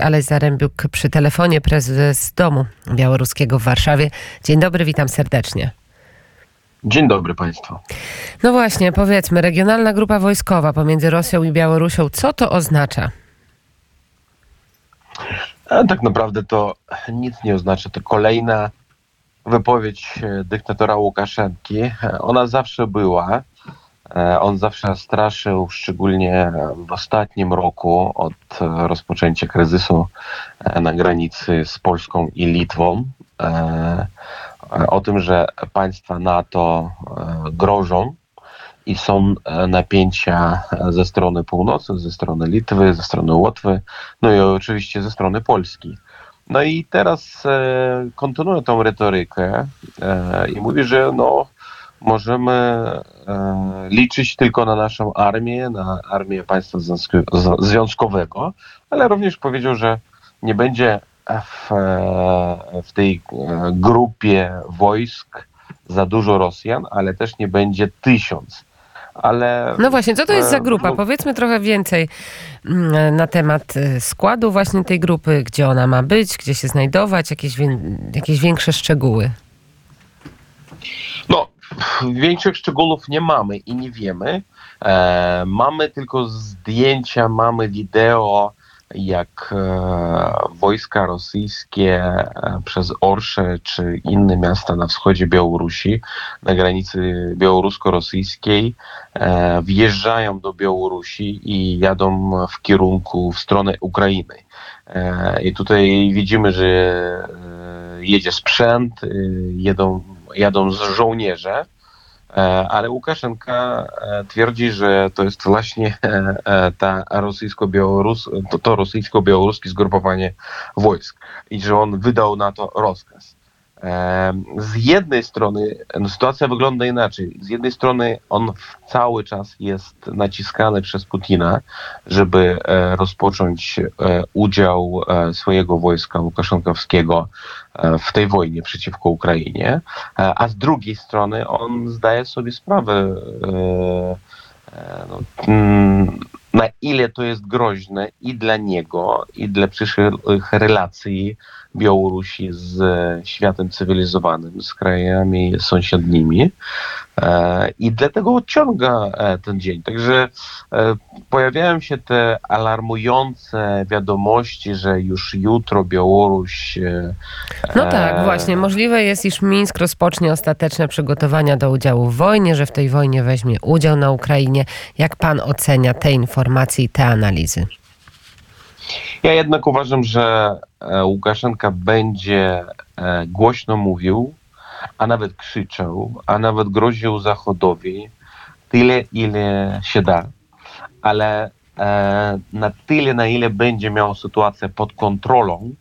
Aleś Zarębiuk przy telefonie, prezes Domu Białoruskiego w Warszawie. Dzień dobry, witam serdecznie. Dzień dobry Państwu. No właśnie, powiedzmy, regionalna grupa wojskowa pomiędzy Rosją i Białorusią, co to oznacza? A tak naprawdę to nic nie oznacza. To kolejna wypowiedź e, dyktatora Łukaszenki. E, Ona zawsze była. E, On zawsze straszył, szczególnie w ostatnim roku od e, rozpoczęcia kryzysu e, na granicy z Polską i Litwą. O tym, że państwa NATO grożą i są napięcia ze strony północy, ze strony Litwy, ze strony Łotwy, no i oczywiście ze strony Polski. No i teraz kontynuuje tą retorykę i mówi, że no, możemy e, liczyć tylko na naszą armię, na armię państwa związkowego, ale również powiedział, że nie będzie w, e, w tej e, grupie wojsk za dużo Rosjan, ale też nie będzie tysiąc. Ale No właśnie, co to jest za grupa? no- Powiedzmy trochę więcej mm, na temat składu właśnie tej grupy, gdzie ona ma być, gdzie się znajdować, jakieś, jakieś większe szczegóły. Większych szczegółów nie mamy i nie wiemy. E, mamy tylko zdjęcia, mamy wideo, jak e, wojska rosyjskie e, przez Orsze czy inne miasta na wschodzie Białorusi, na granicy białorusko-rosyjskiej, e, wjeżdżają do Białorusi i jadą w kierunku w stronę Ukrainy. E, I tutaj widzimy, że e, jedzie sprzęt, e, jedą, jadą z żołnierze, e, ale Łukaszenka e, twierdzi, że to jest właśnie e, ta rosyjsko-białorus, to, to rosyjsko-białoruskie zgrupowanie wojsk i że on wydał na to rozkaz. Z jednej strony no, sytuacja wygląda inaczej. Z jednej strony on cały czas jest naciskany przez Putina, żeby e, rozpocząć e, udział e, swojego wojska łukaszenkowskiego w tej wojnie przeciwko Ukrainie, a z drugiej strony on zdaje sobie sprawę, no, mm, na ile to jest groźne i dla niego, i dla przyszłych relacji Białorusi z światem cywilizowanym, z krajami sąsiednimi. E, I dlatego odciąga e, ten dzień. Także e, pojawiają się te alarmujące wiadomości, że już jutro Białoruś. No tak, właśnie. Możliwe jest, iż Mińsk rozpocznie ostateczne przygotowania do udziału w wojnie, że w tej wojnie weźmie udział na Ukrainie. Jak pan ocenia te informacje i te analizy? Ja jednak uważam, że Łukaszenka będzie głośno mówił, a nawet krzyczał, a nawet groził Zachodowi tyle, ile się da, ale e, na tyle, na ile będzie miał sytuację pod kontrolą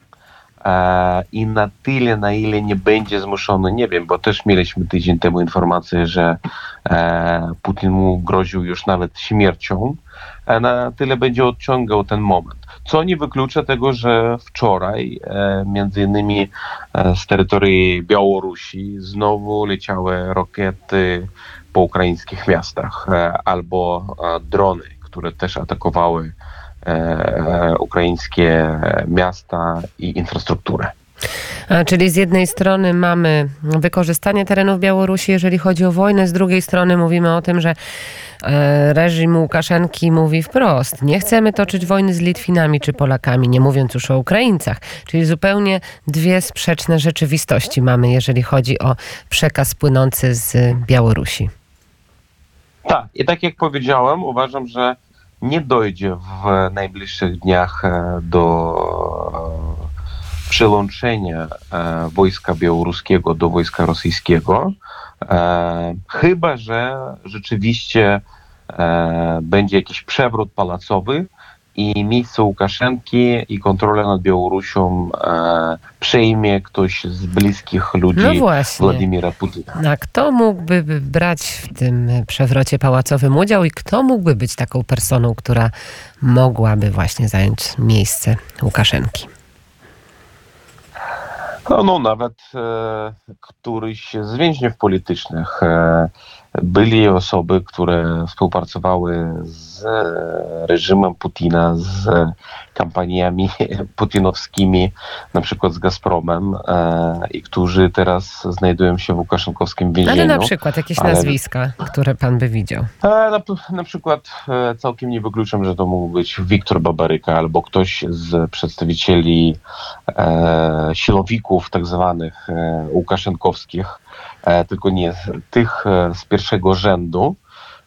i na tyle, na ile nie będzie zmuszony, nie wiem, bo też mieliśmy tydzień temu informację, że e, Putin mu groził już nawet śmiercią, e, na tyle będzie odciągał ten moment. Co nie wyklucza tego, że wczoraj e, między innymi e, z terytorii Białorusi znowu leciały rakiety po ukraińskich miastach e, albo e, drony, które też atakowały e, e, ukraińskie miasta i infrastrukturę. A, Czyli z jednej strony mamy wykorzystanie terenów Białorusi, jeżeli chodzi o wojnę, z drugiej strony mówimy o tym, że e, reżim Łukaszenki mówi wprost, nie chcemy toczyć wojny z Litwinami czy Polakami, nie mówiąc już o Ukraińcach. Czyli zupełnie dwie sprzeczne rzeczywistości mamy, jeżeli chodzi o przekaz płynący z Białorusi. Tak, i tak jak powiedziałem, uważam, że nie dojdzie w najbliższych dniach e, do e, przyłączenia e, wojska białoruskiego do wojska rosyjskiego, chyba że rzeczywiście będzie jakiś przewrót pałacowy i miejsce Łukaszenki i kontrolę nad Białorusią e, przejmie ktoś z bliskich ludzi No właśnie. Władimira Putina. A kto mógłby brać w tym przewrocie pałacowym udział i kto mógłby być taką personą, która mogłaby właśnie zająć miejsce Łukaszenki? No, no nawet e, któryś z więźniów politycznych, e, byli osoby, które współpracowały z reżimem Putina, z kampaniami putinowskimi, na przykład z Gazpromem, e, i którzy teraz znajdują się w Łukaszenkowskim więzieniu. Ale na przykład jakieś ale- nazwiska, które pan by widział. E, Na, na przykład e, całkiem nie wykluczam, że to mógł być Wiktor Babaryka albo ktoś z przedstawicieli e, siłowików tak zwanych e, łukaszenkowskich, tylko nie z- tych e, z pierwszego rzędu,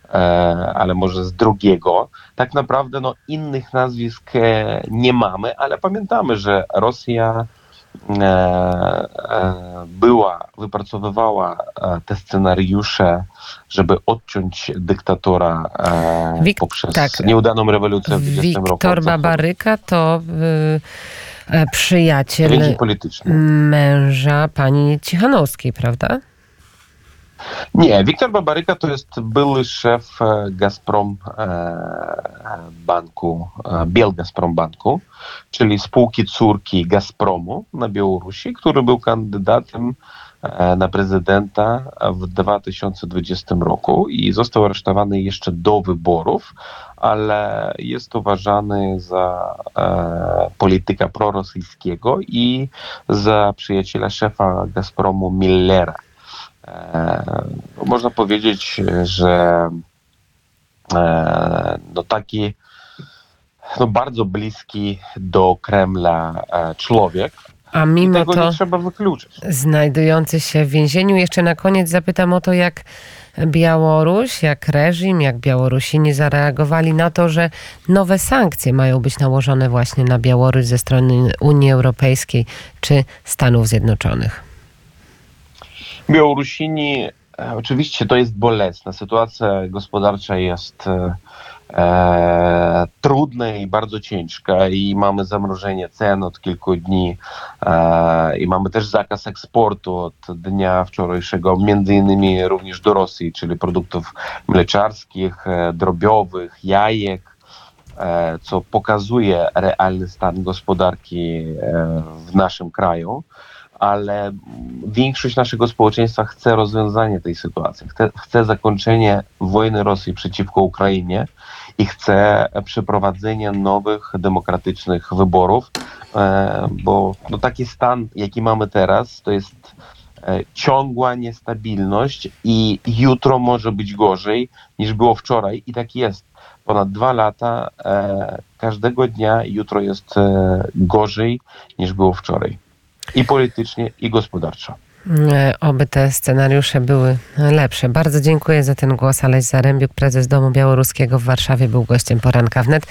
e, ale może z drugiego. Tak naprawdę no, innych nazwisk e, nie mamy, ale pamiętamy, że Rosja e, e, była, wypracowywała e, te scenariusze, żeby odciąć dyktatora e, Wik- poprzez tak. nieudaną rewolucję w 20 roku. Wiktor. Babaryka to y, e, przyjaciel Więzi polityczny. męża pani Cichanowskiej, prawda? Nie, Wiktor Babaryka to jest były szef e, Gazprom e, banku, e, Biel Gazprom banku, czyli spółki córki Gazpromu na Białorusi, który był kandydatem e, na prezydenta w 2020 roku i został aresztowany jeszcze do wyborów, ale jest uważany za e, polityka prorosyjskiego i za przyjaciela szefa Gazpromu Millera. E, można powiedzieć, że e, no taki no bardzo bliski do Kremla e, człowiek. A mimo to znajdujący się w więzieniu. Jeszcze na koniec zapytam o to, jak Białoruś, jak reżim, jak Białorusini zareagowali na to, że nowe sankcje mają być nałożone właśnie na Białoruś ze strony Unii Europejskiej czy Stanów Zjednoczonych. Białorusini, e, oczywiście to jest bolesna. Sytuacja gospodarcza jest e, e, trudna i bardzo ciężka i mamy zamrożenie cen od kilku dni e, i mamy też zakaz eksportu od dnia wczorajszego, między innymi również do Rosji, czyli produktów mleczarskich, e, drobiowych, jajek e, co pokazuje realny stan gospodarki e, w naszym kraju, ale większość naszego społeczeństwa chce rozwiązania tej sytuacji, chce, chce zakończenia wojny Rosji przeciwko Ukrainie i chce przeprowadzenia nowych demokratycznych wyborów, e, bo no, taki stan, jaki mamy teraz, to jest e, ciągła niestabilność i jutro może być gorzej niż było wczoraj i tak jest ponad dwa lata, e, każdego dnia jutro jest gorzej niż było wczoraj. I politycznie, i gospodarczo. E, Oby te scenariusze były lepsze. Bardzo dziękuję za ten głos. Aleś Zarębiuk, prezes Domu Białoruskiego w Warszawie, był gościem poranka wnet.